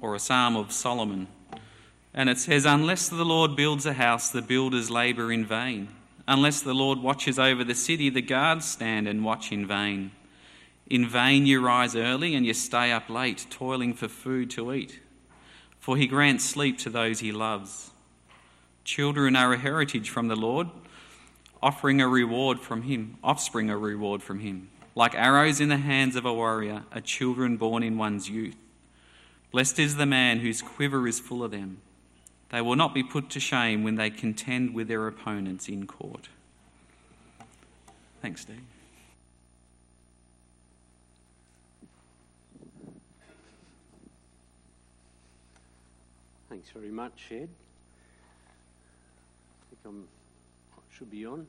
or a psalm of Solomon. And it says, Unless the Lord builds a house, the builders labour in vain. Unless the Lord watches over the city, the guards stand and watch in vain. In vain you rise early and you stay up late, toiling for food to eat. For he grants sleep to those he loves. Children are a heritage from the Lord, offering a reward from him, offspring a reward from him. Like arrows in the hands of a warrior, are children born in one's youth. Blessed is the man whose quiver is full of them. They will not be put to shame when they contend with their opponents in court. Thanks, Steve. Thanks very much, Ed. I think I'm I should be on.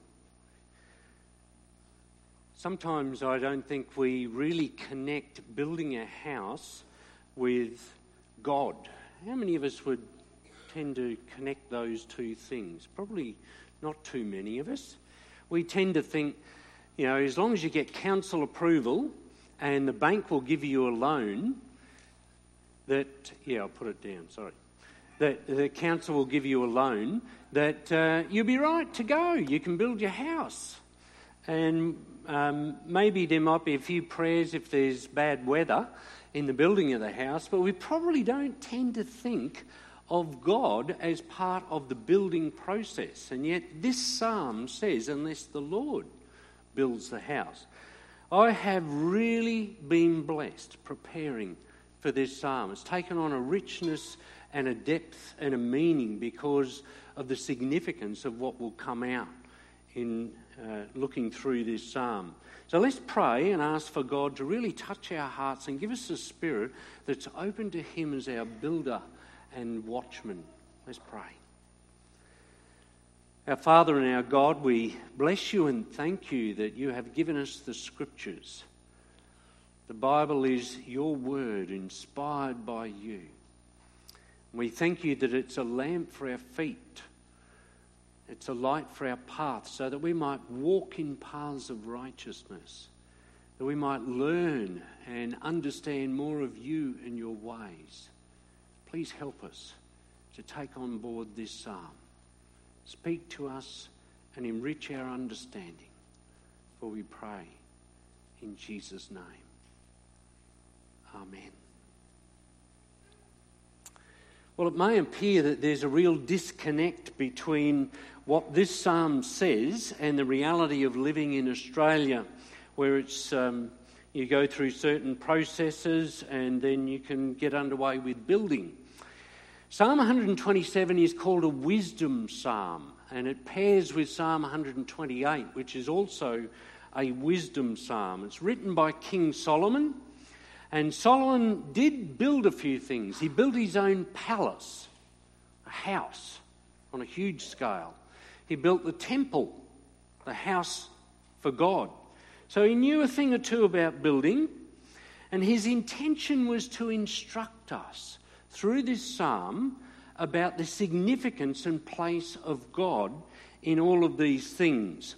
Sometimes I don't think we really connect building a house with God. How many of us would tend to connect those two things? Probably not too many of us. We tend to think, you know, as long as you get council approval and the bank will give you a loan, that, yeah, I'll put it down, sorry. That the council will give you a loan, that uh, you'll be right to go. You can build your house. And um, maybe there might be a few prayers if there's bad weather in the building of the house, but we probably don't tend to think of God as part of the building process. And yet, this psalm says, unless the Lord builds the house. I have really been blessed preparing for this psalm. It's taken on a richness and a depth and a meaning because of the significance of what will come out in uh, looking through this psalm. So let's pray and ask for God to really touch our hearts and give us a spirit that's open to Him as our builder and watchman. Let's pray. Our Father and our God, we bless you and thank you that you have given us the scriptures. The Bible is your word, inspired by you. We thank you that it's a lamp for our feet, it's a light for our path, so that we might walk in paths of righteousness, that we might learn and understand more of you and your ways. Please help us to take on board this psalm. Speak to us and enrich our understanding. For we pray in Jesus' name. Amen. Well, it may appear that there's a real disconnect between what this psalm says and the reality of living in Australia, where it's um, you go through certain processes and then you can get underway with building. Psalm 127 is called a wisdom psalm, and it pairs with Psalm 128, which is also a wisdom psalm. It's written by King Solomon, and Solomon did build a few things. He built his own palace, a house on a huge scale. He built the temple, the house for God. So he knew a thing or two about building, and his intention was to instruct us through this psalm about the significance and place of God in all of these things.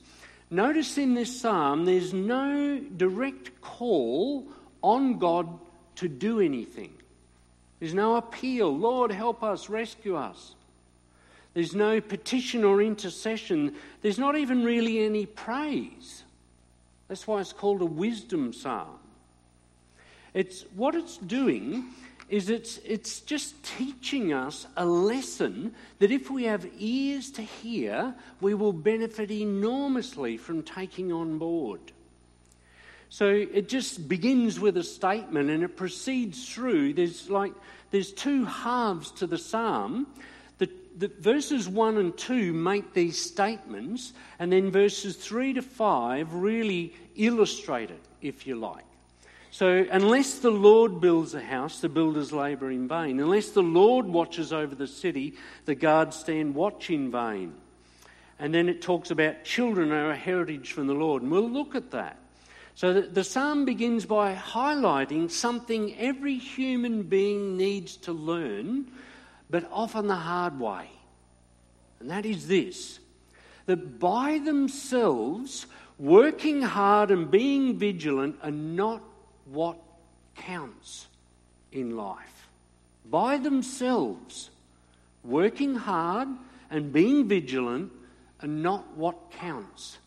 Notice in this psalm, there's no direct call on God to do anything. There's no appeal, Lord, help us, rescue us. There's no petition or intercession. There's not even really any praise. That's why it's called a wisdom psalm. It's what it's doing is it's, it's just teaching us a lesson that if we have ears to hear, we will benefit enormously from taking on board. So it just begins with a statement and it proceeds through. There's like there's two halves to the psalm. The, verses one and two make these statements, and then verses three to five really illustrate it, if you like. So, unless the Lord builds a house, the builders labour in vain. Unless the Lord watches over the city, the guards stand watch in vain. And then it talks about children are a heritage from the Lord. And we'll look at that. So, the, the psalm begins by highlighting something every human being needs to learn, but often the hard way. And that is this that by themselves, working hard and being vigilant are not what counts in life. by themselves, working hard and being vigilant are not what counts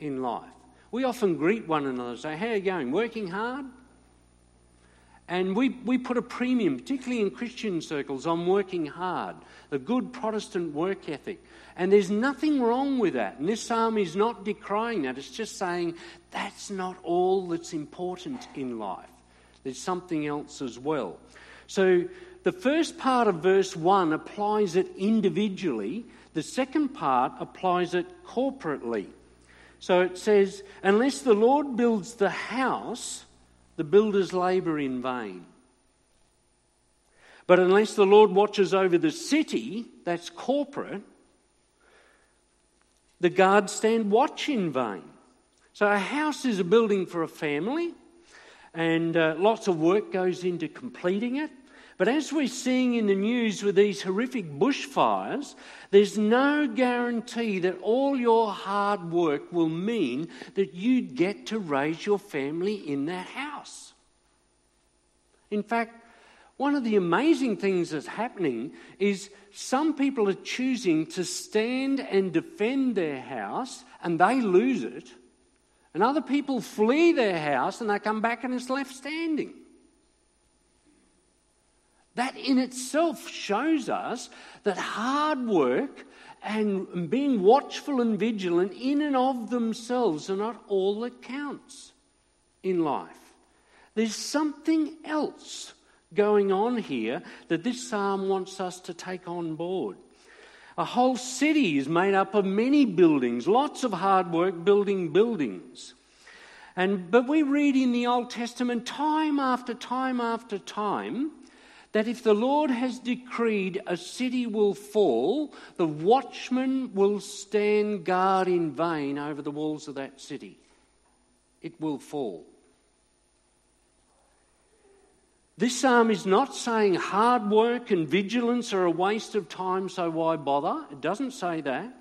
in life. We often greet one another and say, How are you going? Working hard? And we, we put a premium, particularly in Christian circles, on working hard, the good Protestant work ethic. And there's nothing wrong with that. And this psalm is not decrying that, it's just saying that's not all that's important in life. There's something else as well. So the first part of verse 1 applies it individually, the second part applies it corporately. So it says, Unless the Lord builds the house, the builders labour in vain. But unless the Lord watches over the city, that's corporate, the guards stand watch in vain. So a house is a building for a family, and uh, lots of work goes into completing it. But as we're seeing in the news with these horrific bushfires, there's no guarantee that all your hard work will mean that you get to raise your family in that house. In fact, one of the amazing things that's happening is some people are choosing to stand and defend their house and they lose it, and other people flee their house and they come back and it's left standing. That in itself shows us that hard work and being watchful and vigilant in and of themselves are not all that counts in life. There's something else going on here that this psalm wants us to take on board. A whole city is made up of many buildings, lots of hard work building buildings. And, but we read in the Old Testament time after time after time that if the Lord has decreed a city will fall, the watchman will stand guard in vain over the walls of that city. It will fall. This psalm is not saying hard work and vigilance are a waste of time, so why bother? It doesn't say that.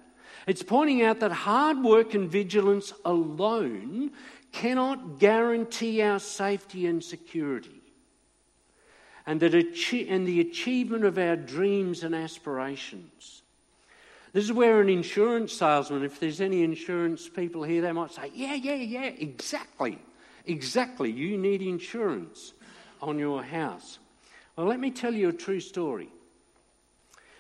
It's pointing out that hard work and vigilance alone cannot guarantee our safety and security and, that and the achievement of our dreams and aspirations. This is where an insurance salesman, if there's any insurance people here, they might say, Yeah, yeah, yeah, exactly. Exactly. You need insurance on your house. Well, let me tell you a true story.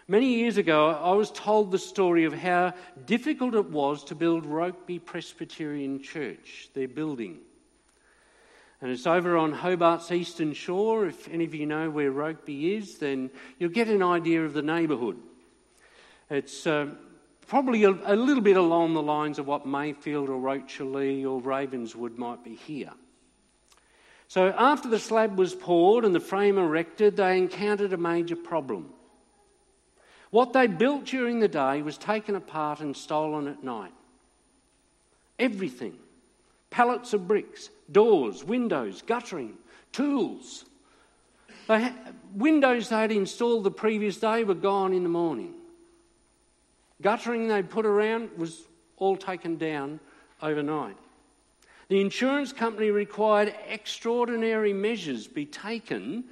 Many years ago, I was told the story of how difficult it was to build Rokeby Presbyterian Church, their building. And it's over on Hobart's eastern shore. If any of you know where Rokeby is, then you'll get an idea of the neighbourhood. It's uh, probably a, a, little bit along the lines of what Mayfield or Rocherlea or Ravenswood might be here. So, after the slab was poured and the frame erected, they encountered a major problem. What they built during the day was taken apart and stolen at night. Everything pallets of bricks, doors, windows, guttering, tools. They had, windows they had installed the previous day were gone in the morning. Guttering they'd put around was all taken down overnight. The insurance company required extraordinary measures be taken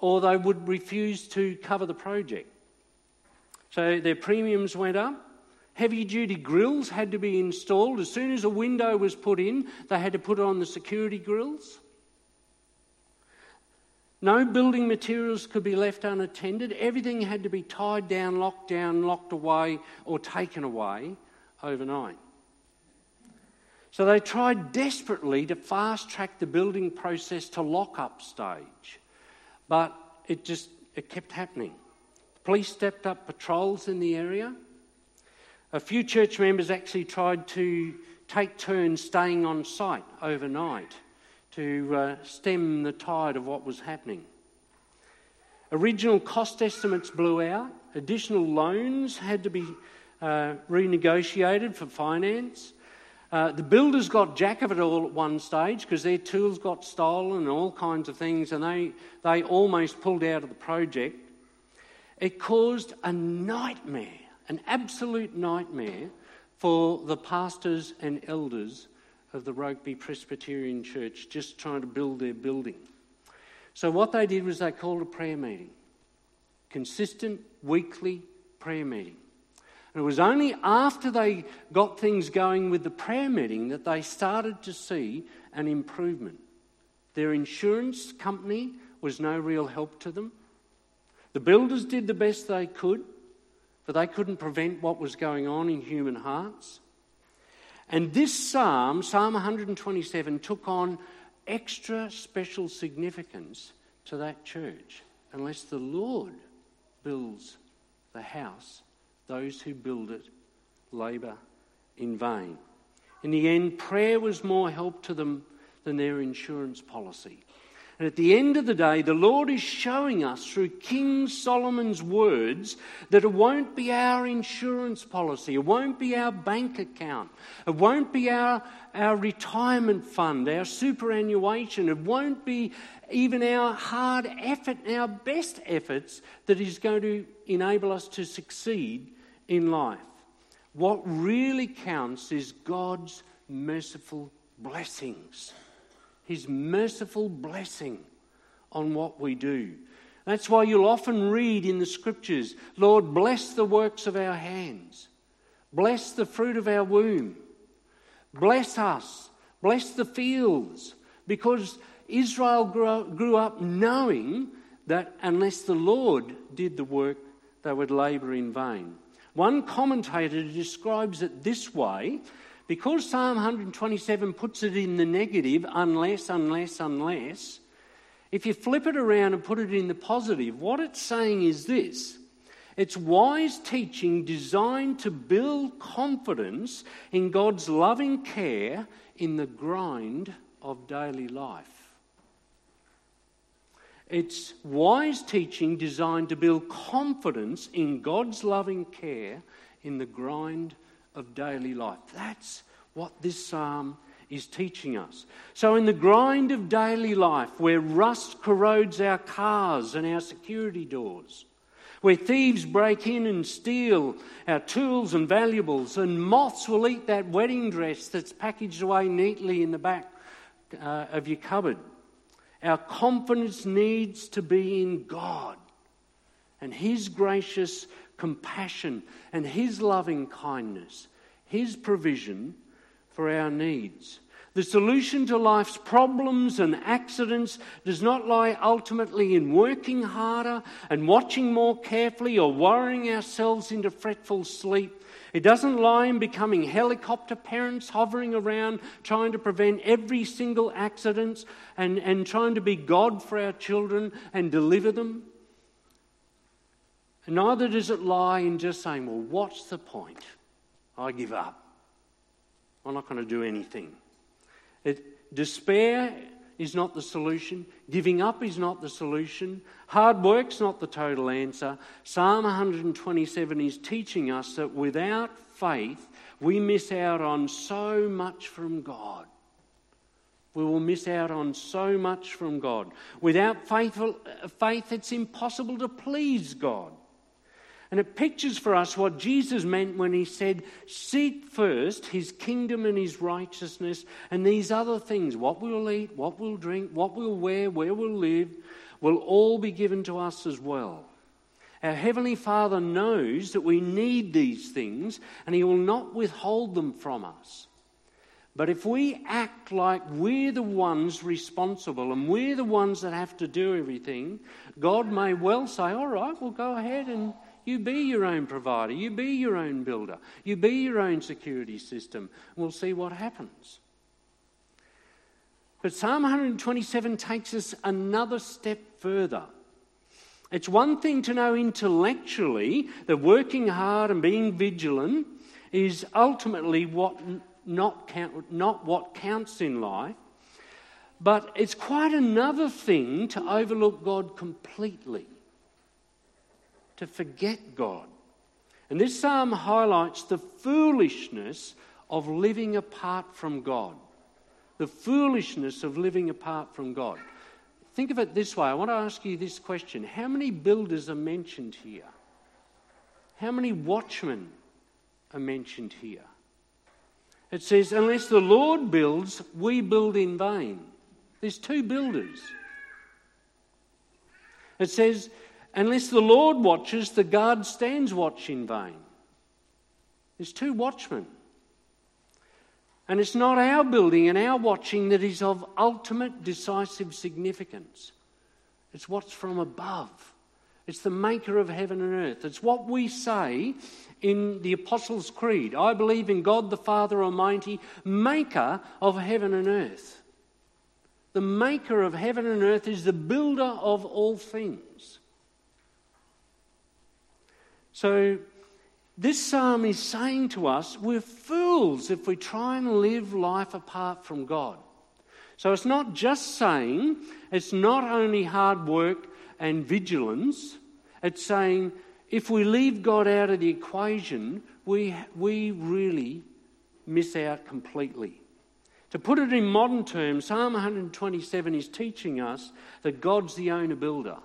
or they would refuse to cover the project. So their premiums went up, Heavy duty grills had to be installed. As soon as a window was put in, they had to put on the security grills. No building materials could be left unattended. Everything had to be tied down, locked down, locked away, or taken away overnight. So they tried desperately to fast track the building process to lock up stage. But it just it kept happening. police stepped up patrols in the area. A few church members actually tried to take turns staying on site overnight to uh, stem the tide of what was happening. Original cost estimates blew out, additional loans had to be uh, renegotiated for finance. Uh, the builders got jack of it all at one stage because their tools got stolen and all kinds of things, and they, they almost pulled out of the project. It caused a nightmare an absolute nightmare for the pastors and elders of the Rokeby Presbyterian Church just trying to build their building. So, what they did was they called a prayer meeting, consistent weekly prayer meeting. And it was only after they got things going with the prayer meeting that they started to see an improvement. Their insurance company was no real help to them. The builders did the best they could, but they couldn't prevent what was going on in human hearts. And this psalm, Psalm 127, took on extra special significance to that church. Unless the Lord builds the house, those who build it labour in vain. In the end, prayer was more help to them than their insurance policy. And at the end of the day, the Lord is showing us through King Solomon's words that it won't be our insurance policy, it won't be our bank account, it won't be our, our retirement fund, our superannuation, it won't be even our hard effort, our best efforts that is going to enable us to succeed in life. What really counts is God's merciful blessings. His merciful blessing on what we do. That's why you'll often read in the scriptures, Lord, bless the works of our hands, bless the fruit of our womb, bless us, bless the fields, because Israel grew up knowing that unless the Lord did the work, they would labour in vain. One commentator describes it this way because Psalm 127 puts it in the negative, unless, unless, unless, if you flip it around and put it in the positive, what it's saying is this it's wise teaching designed to build confidence in God's loving care in the grind of daily life. It's wise teaching designed to build confidence in God's loving care in the grind of daily life. That's what this psalm is teaching us. So, in the grind of daily life, where rust corrodes our cars and our security doors, where thieves break in and steal our tools and valuables, and moths will eat that wedding dress that's packaged away neatly in the back uh, of your cupboard, our confidence needs to be in God and His gracious compassion and His loving kindness his provision for our needs. The solution to life's problems and accidents does not lie ultimately in working harder and watching more carefully or worrying ourselves into fretful sleep. It doesn't lie in becoming helicopter parents hovering around trying to prevent every single accident and, and trying to be God for our children and deliver them. And neither does it lie in just saying, well, what's the point? I give up. I'm not going to do anything. It, despair is not the solution. Giving up is not the solution. Hard work's not the total answer. Psalm 127 is teaching us that without faith, we miss out on so much from God. We will miss out on so much from God. Without faithful, faith, it's impossible to please God. And it pictures for us what Jesus meant when he said, Seek first his kingdom and his righteousness, and these other things what we'll eat, what we'll drink, what we'll wear, where we'll live will all be given to us as well. Our Heavenly Father knows that we need these things, and He will not withhold them from us. But if we act like we're the ones responsible and we're the ones that have to do everything, God may well say, All right, well, go ahead and you be your own provider. You be your own builder. You be your own security system. We'll see what happens. But Psalm 127 takes us another step further. It's one thing to know intellectually that working hard and being vigilant is ultimately what not, count, not what counts in life. But it's quite another thing to overlook God completely to forget God. And this psalm highlights the foolishness of living apart from God. The foolishness of living apart from God. Think of it this way I want to ask you this question How many builders are mentioned here? How many watchmen are mentioned here? It says, Unless the Lord builds, we build in vain. There's two builders. It says, Unless the Lord watches, the guard stands watch in vain. There's two watchmen. And it's not our building and our watching that is of ultimate decisive significance. It's what's from above. It's the maker of heaven and earth. It's what we say in the Apostles' Creed. I believe in God the Father Almighty, maker of heaven and earth. The maker of heaven and earth is the builder of all things. So, this psalm is saying to us we're fools if we try and live life apart from God. So, it's not just saying it's not only hard work and vigilance, it's saying if we leave God out of the equation, we, we really miss out completely. To put it in modern terms, Psalm 127 is teaching us that God's the owner builder.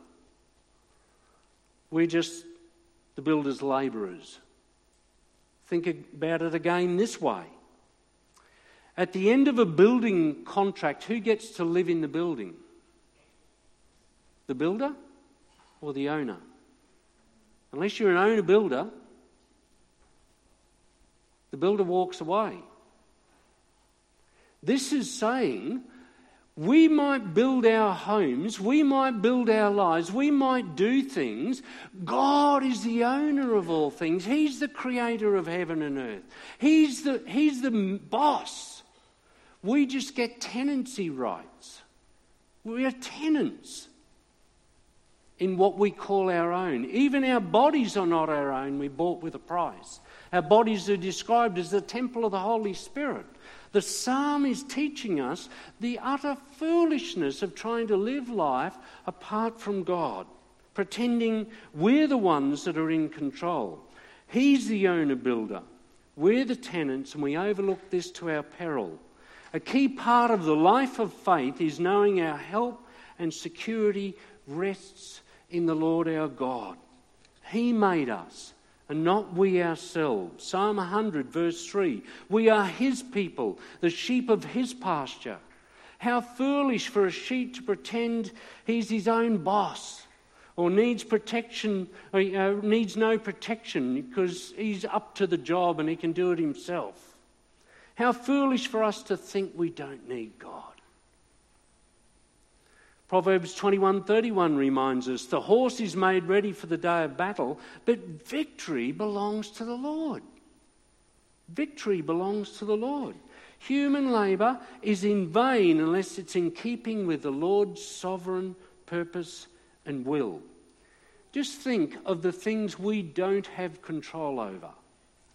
We're just the builder's labourers. Think about it again this way. At the end of a building contract, who gets to live in the building? The builder or the owner? Unless you're an owner builder, the builder walks away. This is saying we might build our homes, we might build our lives, we might do things. God is the owner of all things. He's the creator of heaven and earth. He's the, he's the boss. We just get tenancy rights. We are tenants in what we call our own. Even our bodies are not our own, we bought with a price. Our bodies are described as the temple of the Holy Spirit. The psalm is teaching us the utter foolishness of trying to live life apart from God, pretending we're the ones that are in control. He's the owner builder. We're the tenants, and we overlook this to our peril. A key part of the life of faith is knowing our help and security rests in the Lord our God. He made us and not we ourselves. Psalm 100, verse 3 We are His people, the sheep of His pasture. How foolish for a sheep to pretend he's his own boss or needs protection, or uh, needs no protection because he's up to the job and he can do it himself. How foolish for us to think we don't need God. Proverbs 21:31 reminds us, "The horse is made ready for the day of battle, but victory belongs to the Lord." Victory belongs to the Lord. Human labor is in vain unless it's in keeping with the Lord's sovereign purpose and will. Just think of the things we don't have control over.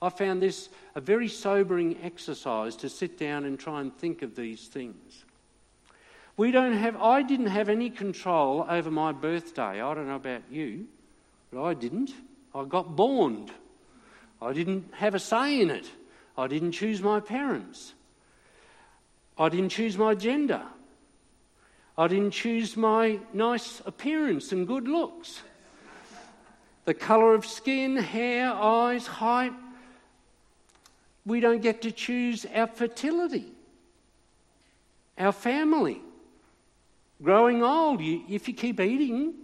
I found this a very sobering exercise to sit down and try and think of these things. We don't have, I didn't have any control over my birthday. I don't know about you, but I didn't. I got born. I didn't have a say in it. I didn't choose my parents. I didn't choose my gender. I didn't choose my nice appearance and good looks. The colour of skin, hair, eyes, height. We don't get to choose our fertility, our family growing old. You, if you keep eating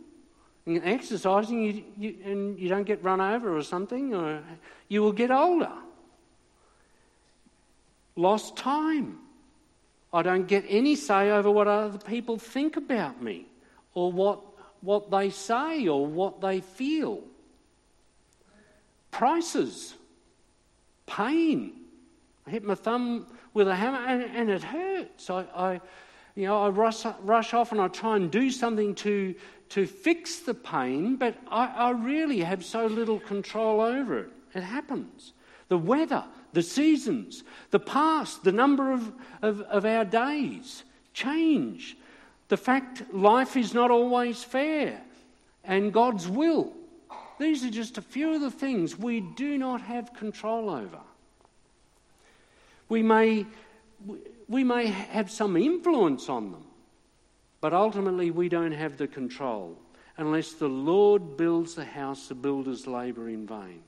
and exercising you, you, and you don't get run over or something, or you will get older. Lost time. I don't get any say over what other people think about me or what, what they say or what they feel. Prices. Pain. I hit my thumb with a hammer and, and it hurts. I, I you know, I rush, rush off and I try and do something to, to fix the pain, but I, I really have so little control over it. It happens. The weather, the seasons, the past, the number of, of, of our days change. The fact life is not always fair and God's will. These are just a few of the things we do not have control over. We may we may have some influence on them, but ultimately we don't have the control. Unless the Lord builds the house, the builders labour in vain.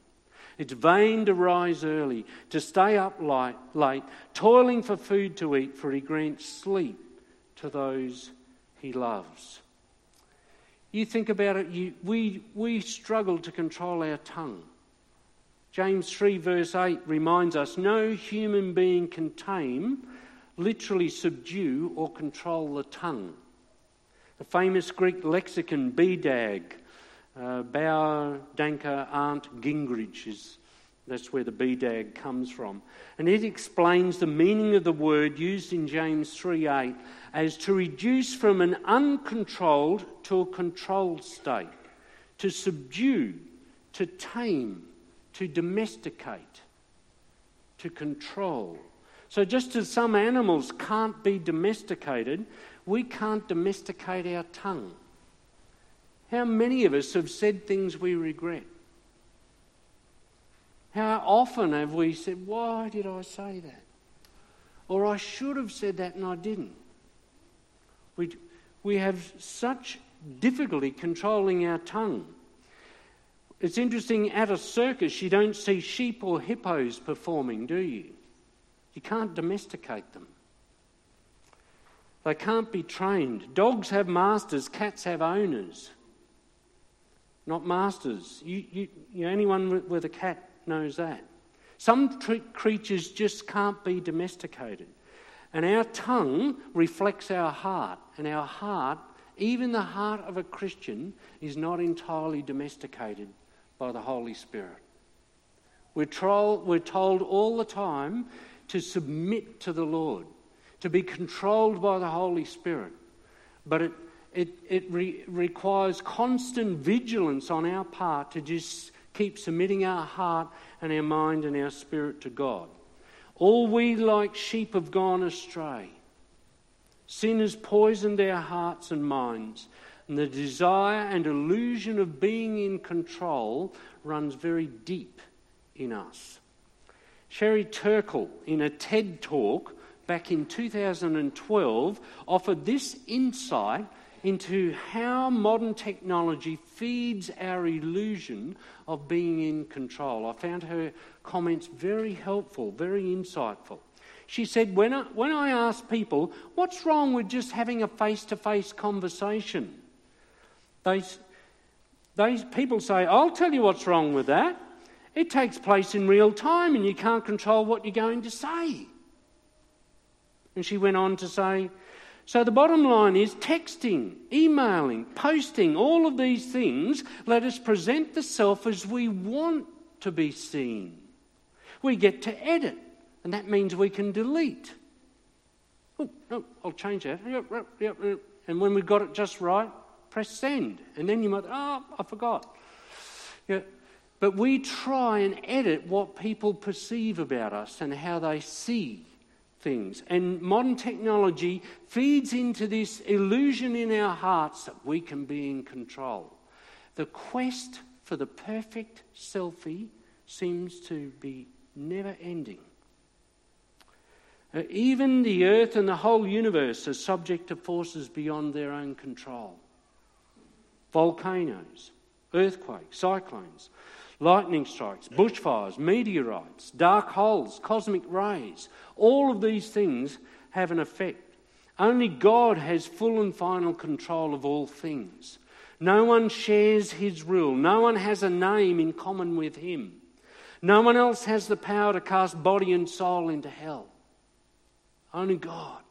It's vain to rise early, to stay up late, late, toiling for food to eat, for he grants sleep to those he loves. You think about it, you, we, we struggle to control our tongue. James 3, verse 8 reminds us no human being can tame, literally subdue, or control the tongue. The famous Greek lexicon, BDAG, uh, Bauer, Danker, Arndt, Gingrich, is, that's where the BDAG comes from. And it explains the meaning of the word used in James 3 8 as to reduce from an uncontrolled to a controlled state, to subdue, to tame, to domesticate, to control. So, just as some animals can't be domesticated, we can't domesticate our tongue. How many of us have said things we regret? How often have we said, Why did I say that? Or I should have said that and I didn't. We, we have such difficulty controlling our tongue. It's interesting, at a circus, you don't see sheep or hippos performing, do you? You can't domesticate them. They can't be trained. Dogs have masters, cats have owners, not masters. You, you, you anyone with a cat knows that. Some creatures just can't be domesticated. And our tongue reflects our heart, and our heart, even the heart of a Christian, is not entirely domesticated by the Holy Spirit. We're, told all the time to submit to the Lord, to be controlled by the Holy Spirit. But it, it, it re- requires constant vigilance on our part to just keep submitting our heart and our mind and our spirit to God. All we like sheep have gone astray. Sin has poisoned our hearts and minds, and the desire and illusion of being in control runs very deep in us. Sherry Turkle, in a TED talk back in 2012, offered this insight into how modern technology feeds our illusion of being in control. I found her comments very helpful, very insightful. She said, when I, when I ask people, what's wrong with just having a face to face conversation? They, they, people say, I'll tell you what's wrong with that. It takes place in real time and you can't control what you're going to say. And she went on to say, so the bottom line is texting, emailing, posting, all of these things let us present the self as we want to be seen. We get to edit, and that means we can delete. Oh, no, I'll change that. And when we've got it just right, press send. And then you might, oh, I forgot. Yeah. But we try and edit what people perceive about us and how they see things. And modern technology feeds into this illusion in our hearts that we can be in control. The quest for the perfect selfie seems to be never ending. Uh, even the earth and the whole universe are subject to forces beyond their own control volcanoes, earthquakes, cyclones, lightning strikes, bushfires, meteorites, dark holes, cosmic rays. All of these things have an effect. Only God has full and final control of all things. No one shares his rule, no one has a name in common with him. No one else has the power to cast body and soul into hell. Only God.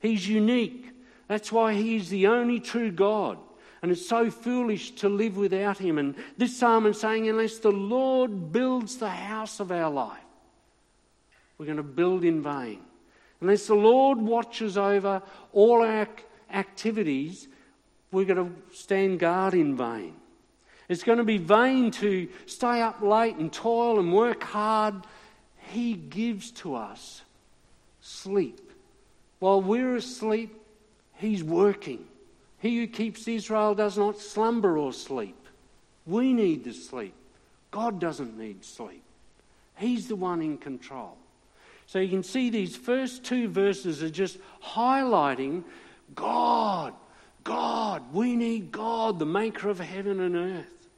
He's unique. That's why He is the only true God. And it's so foolish to live without Him. And this psalm is saying, unless the Lord builds the house of our life, we're going to build in vain. Unless the Lord watches over all our activities, we're going to stand guard in vain. It's going to be vain to stay up late and toil and work hard. He gives to us sleep. While we're asleep, He's working. He who keeps Israel does not slumber or sleep. We need the sleep. God doesn't need sleep. He's the one in control. So you can see these first two verses are just highlighting God. God. We need God, the maker of heaven and earth.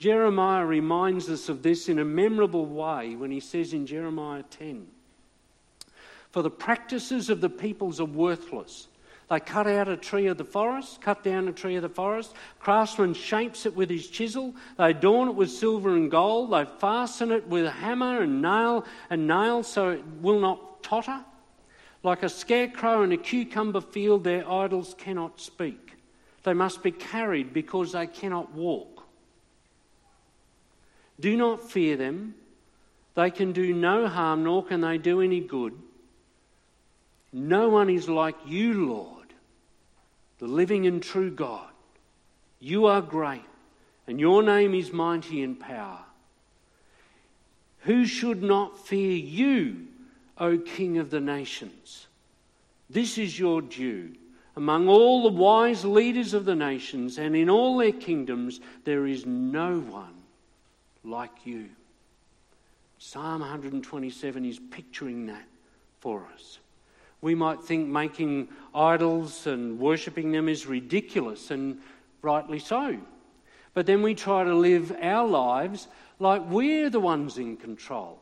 Jeremiah reminds us of this in a memorable way when he says in Jeremiah 10 For the practices of the peoples are worthless. They cut out a tree of the forest, cut down a tree of the forest. Craftsman shapes it with his chisel. They adorn it with silver and gold. They fasten it with hammer and nail and nails so it will not totter. Like a scarecrow in a cucumber field, their idols cannot speak. They must be carried because they cannot walk. Do not fear them. They can do no harm, nor can they do any good. No one is like you, Lord, the living and true God. You are great, and your name is mighty in power. Who should not fear you, O King of the nations? This is your due. Among all the wise leaders of the nations and in all their kingdoms, there is no one like you. Psalm 127 is picturing that for us. We might think making idols and worshipping them is ridiculous, and rightly so. But then we try to live our lives like we're the ones in control.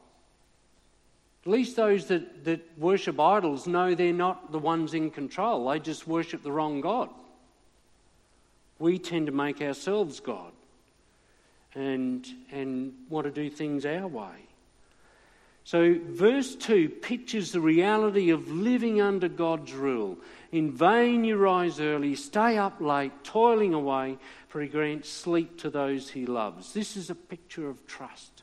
At least those that, that worship idols know they're not the ones in control, they just worship the wrong God. We tend to make ourselves God and, and want to do things our way. So, verse 2 pictures the reality of living under God's rule. In vain you rise early, stay up late, toiling away, for he grants sleep to those he loves. This is a picture of trust.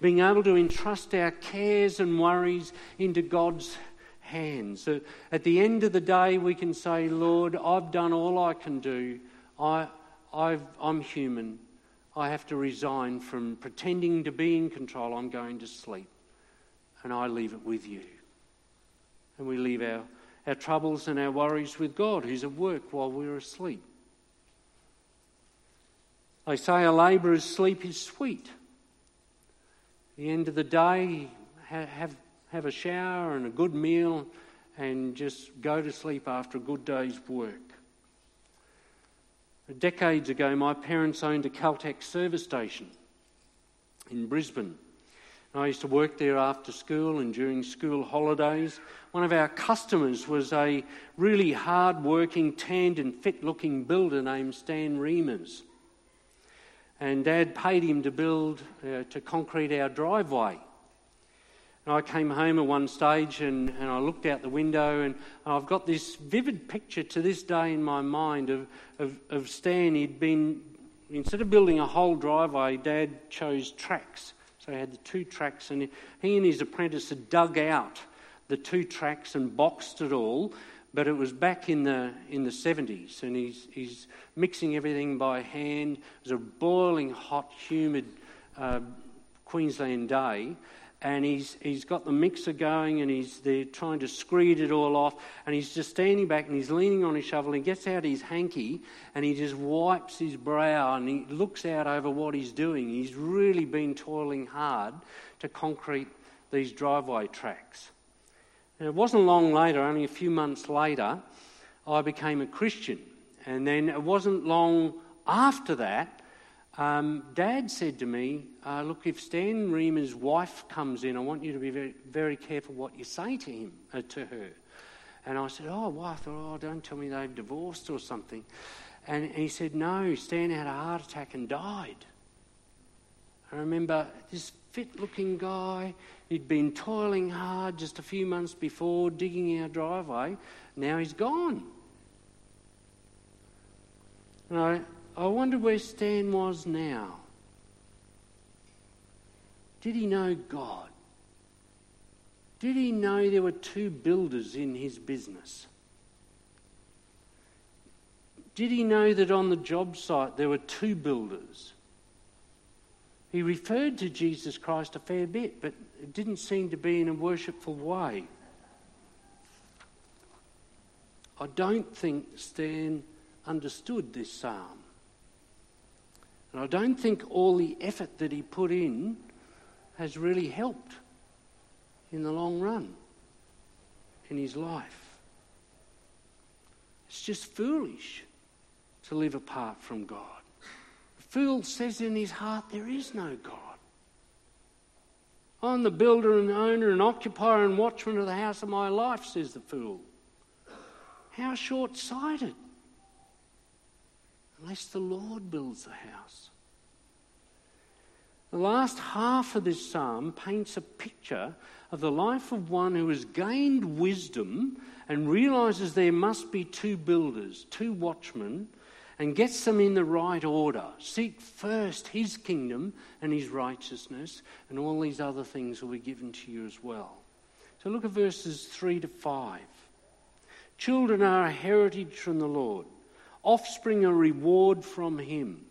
Being able to entrust our cares and worries into God's hands. So at the end of the day, we can say, Lord, I've done all I can do. I, i am human. I have to resign from pretending to be in control. I'm going to sleep and I leave it with you. And we leave our, our troubles and our worries with God, who's at work while we're asleep. They say a labourer's sleep is sweet. At the end of the day, have, have a shower and a good meal and just go to sleep after a good day's work. Decades ago, my parents owned a Caltex service station in Brisbane. I used to work there after school and during school holidays. One of our customers was a really hard working, tanned, and fit looking builder named Stan Reamers. And Dad paid him to build, uh, to concrete our driveway. And I came home at one stage and, and I looked out the window, and I've got this vivid picture to this day in my mind of, of, of Stan. He'd been, instead of building a whole driveway, Dad chose tracks so he had the two tracks, and he and his apprentice had dug out the two tracks and boxed it all. But it was back in the in the 70s, and he's he's mixing everything by hand. It was a boiling hot, humid uh, Queensland day, and he's, he's got the mixer going and he's they're trying to screed it all off and he's just standing back and he's leaning on his shovel and he gets out his hanky and he just wipes his brow and he looks out over what he's doing. He's really been toiling hard to concrete these driveway tracks. And it wasn't long later, only a few months later, I became a Christian. And then it wasn't long after that um, Dad said to me, uh, Look, if Stan Reamer's wife comes in, I want you to be very, very careful what you say to him, uh, to her. And I said, Oh, well, I thought, oh, don't tell me they've divorced or something. And, and he said, No, Stan had a heart attack and died. I remember this fit looking guy, he'd been toiling hard just a few months before, digging our driveway. Now he's gone. And I, I wonder where Stan was now. Did he know God? Did he know there were two builders in his business? Did he know that on the job site there were two builders? He referred to Jesus Christ a fair bit, but it didn't seem to be in a worshipful way. I don't think Stan understood this psalm. And I don't think all the effort that he put in has really helped in the long run in his life. It's just foolish to live apart from God. The fool says in his heart, There is no God. I'm the builder and owner and occupier and watchman of the house of my life, says the fool. How short sighted. Unless the Lord builds the house. The last half of this psalm paints a picture of the life of one who has gained wisdom and realizes there must be two builders, two watchmen, and gets them in the right order. Seek first his kingdom and his righteousness, and all these other things will be given to you as well. So look at verses 3 to 5. Children are a heritage from the Lord, offspring a reward from him.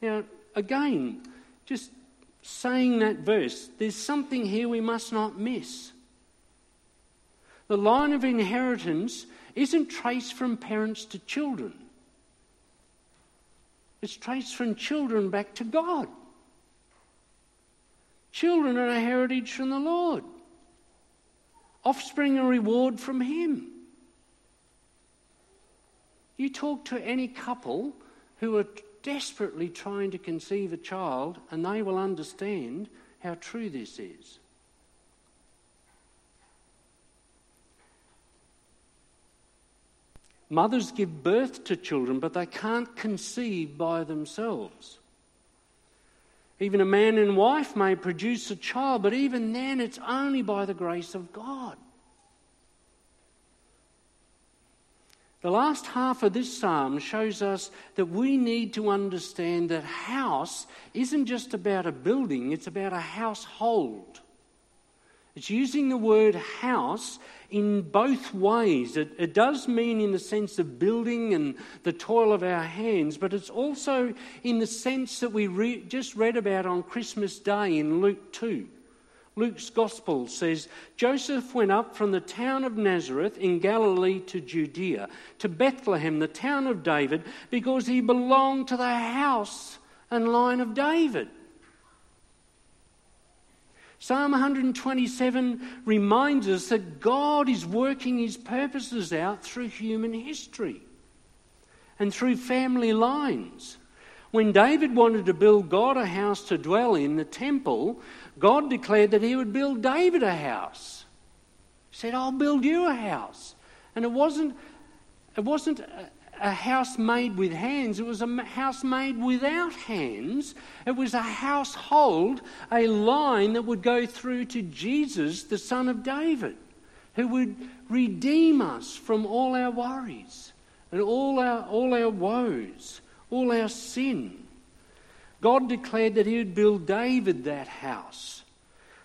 Now, again, just saying that verse, there's something here we must not miss. The line of inheritance isn't traced from parents to children. It's traced from children back to God. Children are a heritage from the Lord, offspring a reward from Him. You talk to any couple who are desperately trying to conceive a child, and they will understand how true this is. Mothers give birth to children, but they can't conceive by themselves. Even a man and wife may produce a child, but even then it's only by the grace of God. The last half of this psalm shows us that we need to understand that house isn't just about a building, it's about a household. It's using the word house in both ways. It, it, does mean in the sense of building and the toil of our hands, but it's also in the sense that we re- just read about on Christmas Day in Luke 2. Luke's Gospel says Joseph went up from the town of Nazareth in Galilee to Judea, to Bethlehem, the town of David, because he belonged to the house and line of David. Psalm 127 reminds us that God is working his purposes out through human history and through family lines. When David wanted to build God a house to dwell in, the temple, God declared that he would build David a house. He said, I'll build you a house. And it wasn't, it wasn't a house made with hands, it was a house made without hands. It was a household, a line that would go through to Jesus, the Son of David, who would redeem us from all our worries and all our, all our woes, all our sin. God declared that He would build David that house.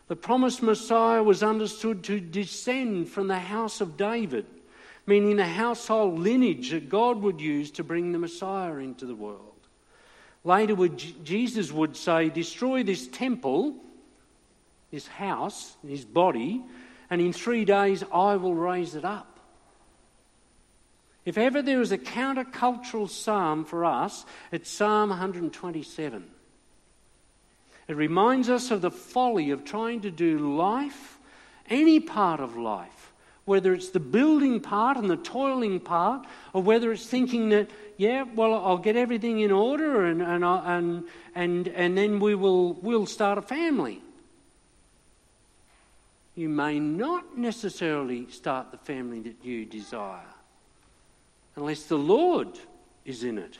The promised Messiah was understood to descend from the house of David meaning the household lineage that God would use to bring the Messiah into the world. Later, Jesus would say, Destroy this temple, this house, his body, and in three days I will raise it up. If ever there is a countercultural psalm for us, it's Psalm 127. It reminds us of the folly of trying to do life, any part of life, whether it's the building part and the toiling part, or whether it's thinking that, yeah, well, I'll get everything in order and, and, uh, and, and, and then we will we'll start a family. You may not necessarily start the family that you desire unless the Lord is in it,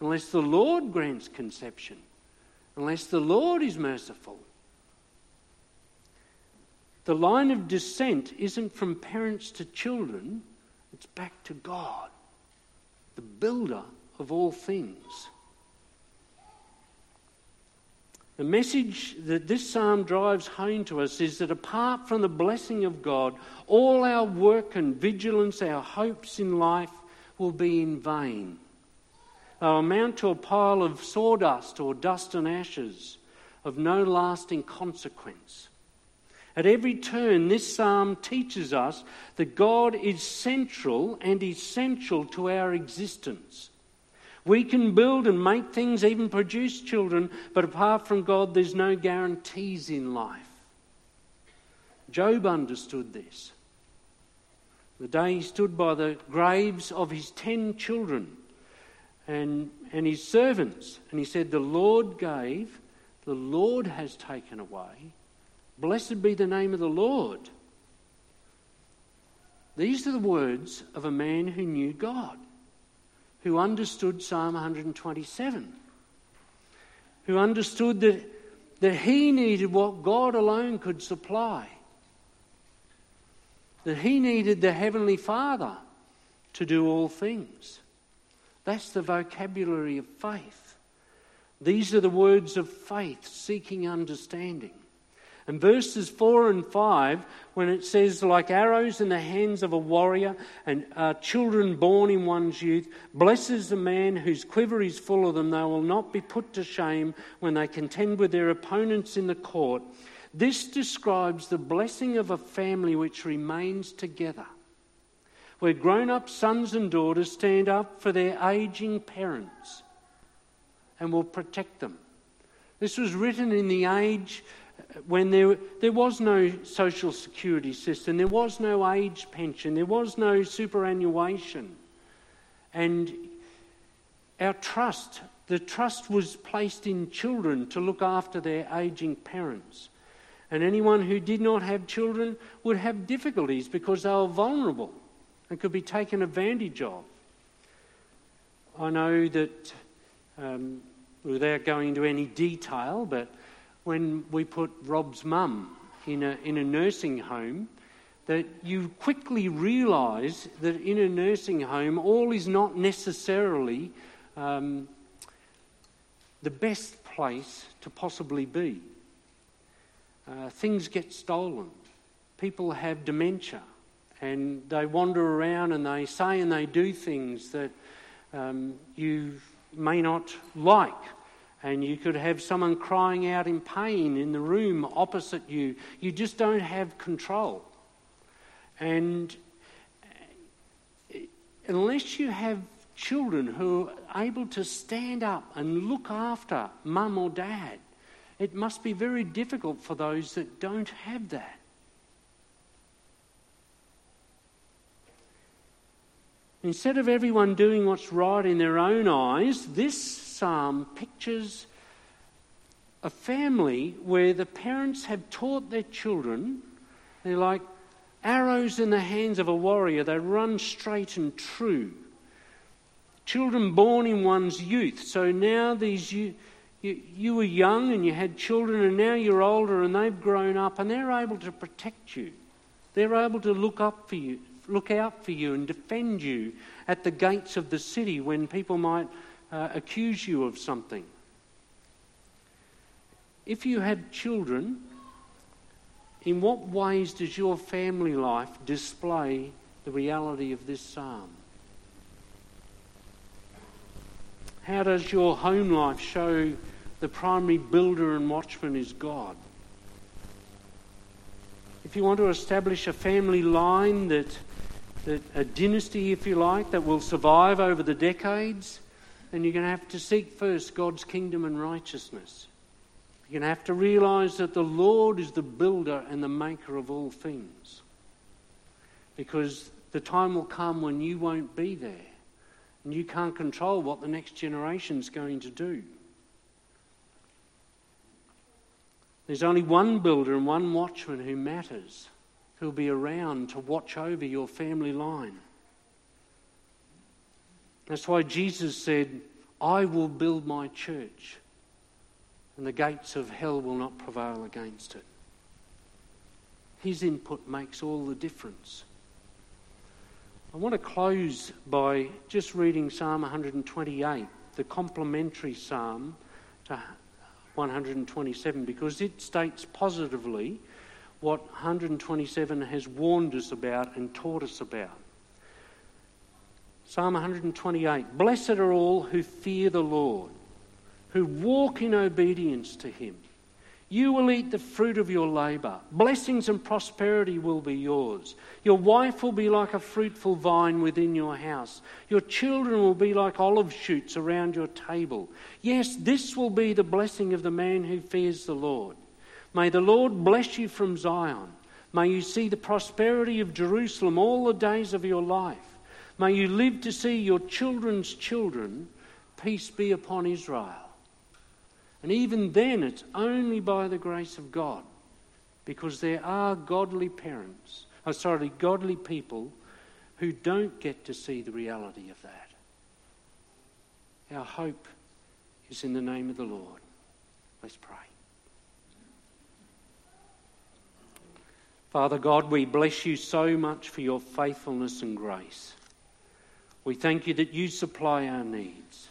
unless the Lord grants conception, unless the Lord is merciful. The line of descent isn't from parents to children, it's back to God, the builder of all things. The message that this psalm drives home to us is that apart from the blessing of God, all our work and vigilance, our hopes in life will be in vain. They'll amount to a pile of sawdust or dust and ashes of no lasting consequence. At every turn, this psalm teaches us that God is central and essential to our existence. We can build and make things, even produce children, but apart from God, there's no guarantees in life. Job understood this. The day he stood by the graves of his ten children and, and his servants, and he said, The Lord gave, the Lord has taken away. Blessed be the name of the Lord. These are the words of a man who knew God, who understood Psalm 127, who understood that, that he needed what God alone could supply, that he needed the Heavenly Father to do all things. That's the vocabulary of faith. These are the words of faith seeking understanding. And verses 4 and 5, when it says, like arrows in the hands of a warrior and uh, children born in one's youth, blesses the man whose quiver is full of them. They will not be put to shame when they contend with their opponents in the court. This describes the blessing of a family which remains together, where grown up sons and daughters stand up for their aging parents and will protect them. This was written in the age uh, when there, there was no social security system, there was no age pension, there was no superannuation. And our trust, the trust was placed in children to look after their aging parents. And anyone who did not have children would have difficulties because they were vulnerable and could be taken advantage of. I know that, um, without going into any detail, but when we put Rob's mum in a, in a nursing home that you quickly realise that in a nursing home, all is not necessarily um, the best place to possibly be. Uh, things get stolen. People have dementia and they wander around and they say and they do things that um, you may not like and you could have someone crying out in pain in the room opposite you. You just don't have control. And unless you have children who are able to stand up and look after mum or dad, it must be very difficult for those that don't have that. Instead of everyone doing what's right in their own eyes, this psalm pictures a family where the parents have taught their children, they're like arrows in the hands of a warrior, they run straight and true. Children born in one's youth. So now these you, you, were young and you had children, and now you're older and they've grown up and they're able to protect you. They're able to look up for you, look out for you, and defend you at the gates of the city when people might uh, accuse you of something. If you have children, in what ways does your family life display the reality of this psalm? How does your home life show the primary builder and watchman is God? If you want to establish a family line that, that a dynasty, if you like, that will survive over the decades, then you're going to have to seek first God's kingdom and righteousness. You're going to have to realize that the Lord is the builder and the maker of all things. Because the time will come when you won't be there and you can't control what the next generation's going to do. There's only one builder and one watchman who matters, who'll be around to watch over your family line. That's why Jesus said, I will build my church, and the gates of hell will not prevail against it. His input makes all the difference. I want to close by just reading Psalm 128, the complementary psalm to 127, because it states positively what 127 has warned us about and taught us about. Psalm 128 Blessed are all who fear the Lord, who walk in obedience to him. You will eat the fruit of your labour. Blessings and prosperity will be yours. Your wife will be like a fruitful vine within your house. Your children will be like olive shoots around your table. Yes, this will be the blessing of the man who fears the Lord. May the Lord bless you from Zion. May you see the prosperity of Jerusalem all the days of your life. May you live to see your children's children. Peace be upon Israel. And even then, it's only by the grace of God, because there are godly parents, oh, sorry, godly people who don't get to see the reality of that. Our hope is in the name of the Lord. Let's pray. Father God, we bless you so much for your faithfulness and grace. We thank you that you supply our needs.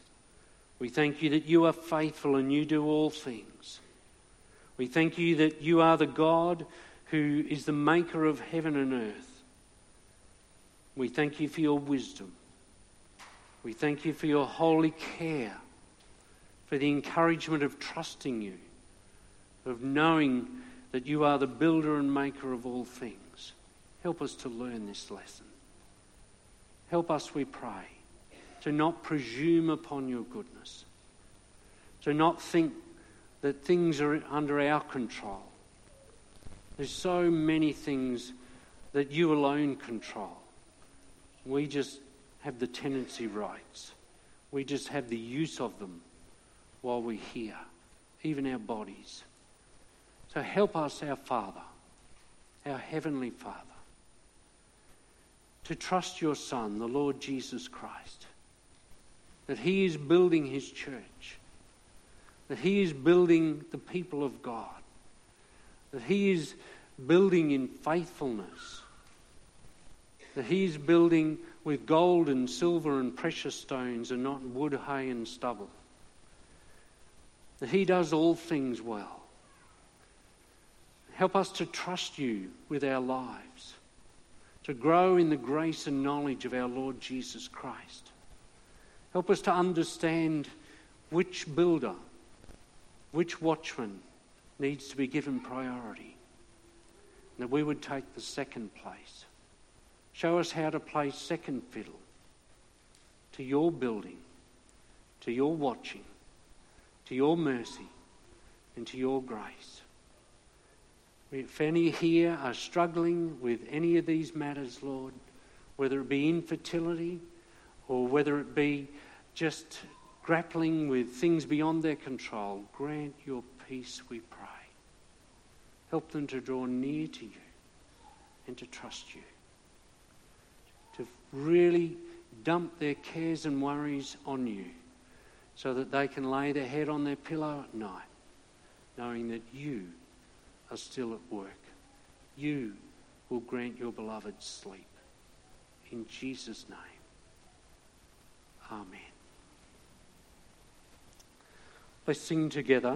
We thank you that you are faithful and you do all things. We thank you that you are the God who is the maker of heaven and earth. We thank you for your wisdom. We thank you for your holy care, for the encouragement of trusting you, of knowing that you are the builder and maker of all things. Help us to learn this lesson. Help us, we pray, to not presume upon your goodness, to not think that things are under our control. There's so many things that you alone control. We just have the tenancy rights. We just have the use of them while we're here, even our bodies. So help us, our Father, our Heavenly Father, to trust your Son, the Lord Jesus Christ, that He is building His church, that He is building the people of God, that He is building in faithfulness, that He is building with gold and silver and precious stones and not wood, hay, and stubble, that He does all things well Help us to trust you with our lives, to grow in the grace and knowledge of our Lord Jesus Christ. Help us to understand which builder, which watchman needs to be given priority, and that we would take the second place. Show us how to play second fiddle to your building, to your watching, to your mercy, and to your grace. If any here are struggling with any of these matters, Lord, whether it be infertility or whether it be just grappling with things beyond their control, grant your peace, we pray. Help them to draw near to you and to trust you. To really dump their cares and worries on you so that they can lay their head on their pillow at night, knowing that you are still at work. You will grant your beloved sleep. In Jesus' name. Amen. Let's sing together.